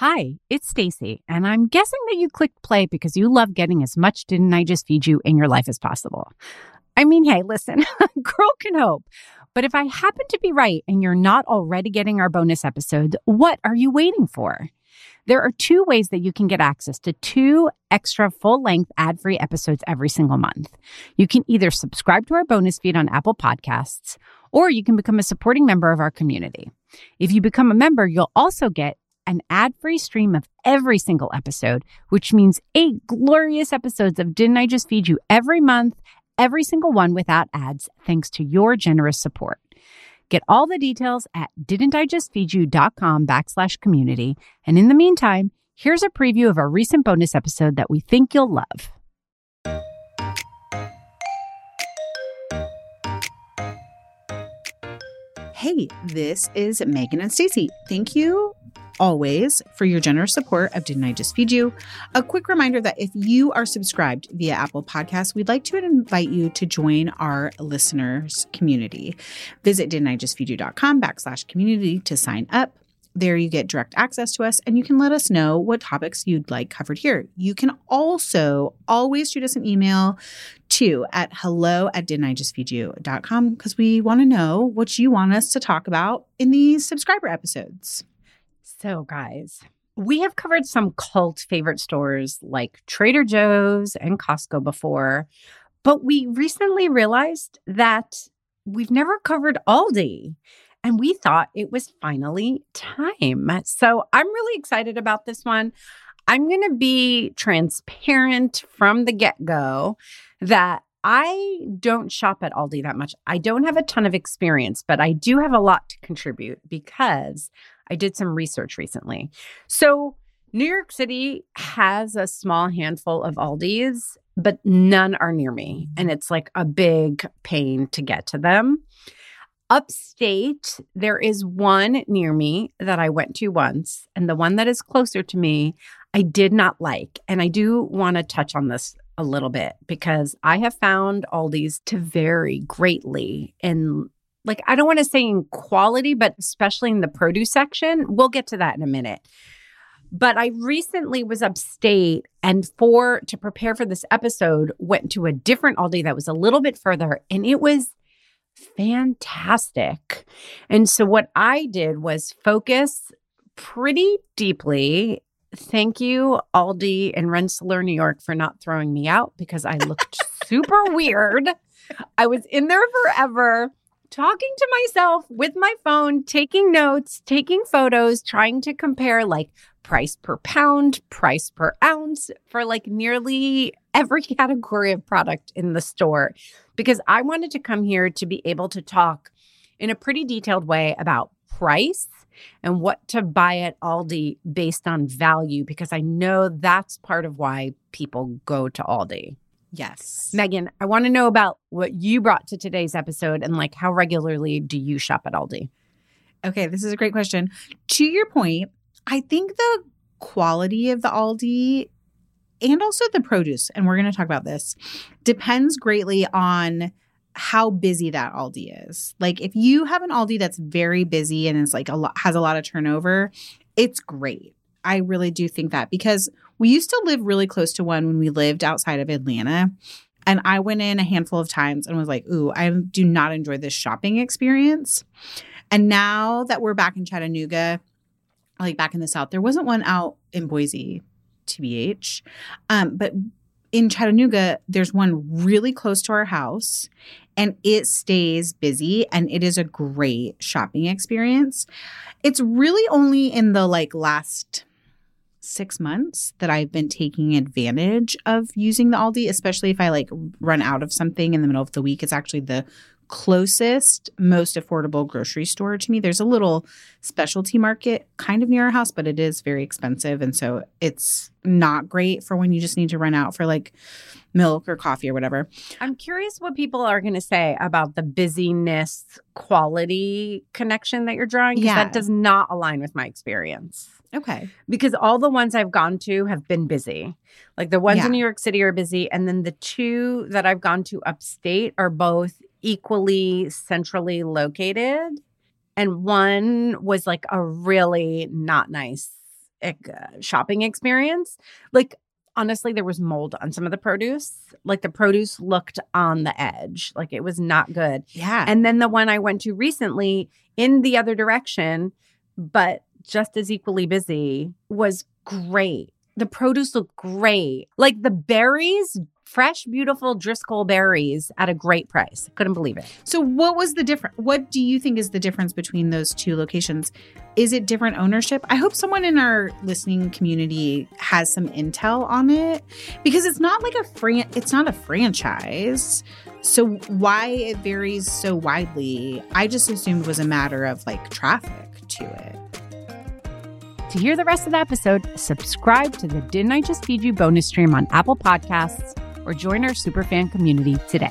Hi, it's Stacy, and I'm guessing that you clicked play because you love getting as much didn't I just feed you in your life as possible. I mean, hey, listen, girl can hope. But if I happen to be right and you're not already getting our bonus episodes, what are you waiting for? There are two ways that you can get access to two extra full length ad free episodes every single month. You can either subscribe to our bonus feed on Apple Podcasts, or you can become a supporting member of our community. If you become a member, you'll also get an ad free stream of every single episode, which means eight glorious episodes of Didn't I Just Feed You every month, every single one without ads, thanks to your generous support. Get all the details at didn'tijustfeedyou.com backslash community. And in the meantime, here's a preview of a recent bonus episode that we think you'll love. Hey, this is Megan and Stacy. Thank you always for your generous support of Didn't I Just Feed You. A quick reminder that if you are subscribed via Apple Podcasts, we'd like to invite you to join our listeners community. Visit didn't I just feed didn'tijustfeedyou.com backslash community to sign up. There you get direct access to us and you can let us know what topics you'd like covered here. You can also always shoot us an email to at hello at didn't I just feed didn'tijustfeedyou.com because we want to know what you want us to talk about in these subscriber episodes. So, guys, we have covered some cult favorite stores like Trader Joe's and Costco before, but we recently realized that we've never covered Aldi. And we thought it was finally time. So I'm really excited about this one. I'm going to be transparent from the get go that I don't shop at Aldi that much. I don't have a ton of experience, but I do have a lot to contribute because I did some research recently. So, New York City has a small handful of Aldi's, but none are near me. Mm-hmm. And it's like a big pain to get to them. Upstate, there is one near me that I went to once, and the one that is closer to me, I did not like. And I do want to touch on this a little bit because I have found Aldi's to vary greatly in like I don't want to say in quality, but especially in the produce section. We'll get to that in a minute. But I recently was upstate and for to prepare for this episode went to a different Aldi that was a little bit further and it was fantastic. And so what I did was focus pretty deeply. Thank you Aldi in Rensselaer, New York for not throwing me out because I looked super weird. I was in there forever talking to myself with my phone, taking notes, taking photos, trying to compare like price per pound, price per ounce for like nearly every category of product in the store because I wanted to come here to be able to talk in a pretty detailed way about price and what to buy at Aldi based on value because I know that's part of why people go to Aldi. Yes. Megan, I want to know about what you brought to today's episode and like how regularly do you shop at Aldi? Okay, this is a great question. To your point, I think the quality of the Aldi and also the produce, and we're going to talk about this, depends greatly on how busy that Aldi is. Like if you have an Aldi that's very busy and is like a lot has a lot of turnover, it's great. I really do think that because we used to live really close to one when we lived outside of Atlanta. And I went in a handful of times and was like, ooh, I do not enjoy this shopping experience. And now that we're back in Chattanooga, like back in the South, there wasn't one out in Boise, TBH. Um, but in Chattanooga, there's one really close to our house and it stays busy and it is a great shopping experience. It's really only in the like last six months that I've been taking advantage of using the Aldi, especially if I like run out of something in the middle of the week. It's actually the closest, most affordable grocery store to me. There's a little specialty market kind of near our house, but it is very expensive. And so it's not great for when you just need to run out for like milk or coffee or whatever. I'm curious what people are going to say about the busyness quality connection that you're drawing because Yeah. that does not align with my experience. Okay. Because all the ones I've gone to have been busy. Like the ones Yeah. in New York City are busy. And then the two that I've gone to upstate are both equally centrally located. And one was like a really not nice uh, shopping experience. Like, honestly, there was mold on some of the produce. Like, the produce looked on the edge. Like, it was not good. Yeah. And then the one I went to recently in the other direction, but just as equally busy, was great. The produce looked great. Like the berries, fresh, beautiful Driscoll berries at a great price. Couldn't believe it. So, what was the difference? What do you think is the difference between those two locations? Is it different ownership? I hope someone in our listening community has some intel on it because it's not like a fran- it's not a franchise. So, why it varies so widely, I just assumed was a matter of like traffic to it. To hear the rest of the episode, subscribe to the Didn't I Just Feed You bonus stream on Apple Podcasts or join our superfan community today.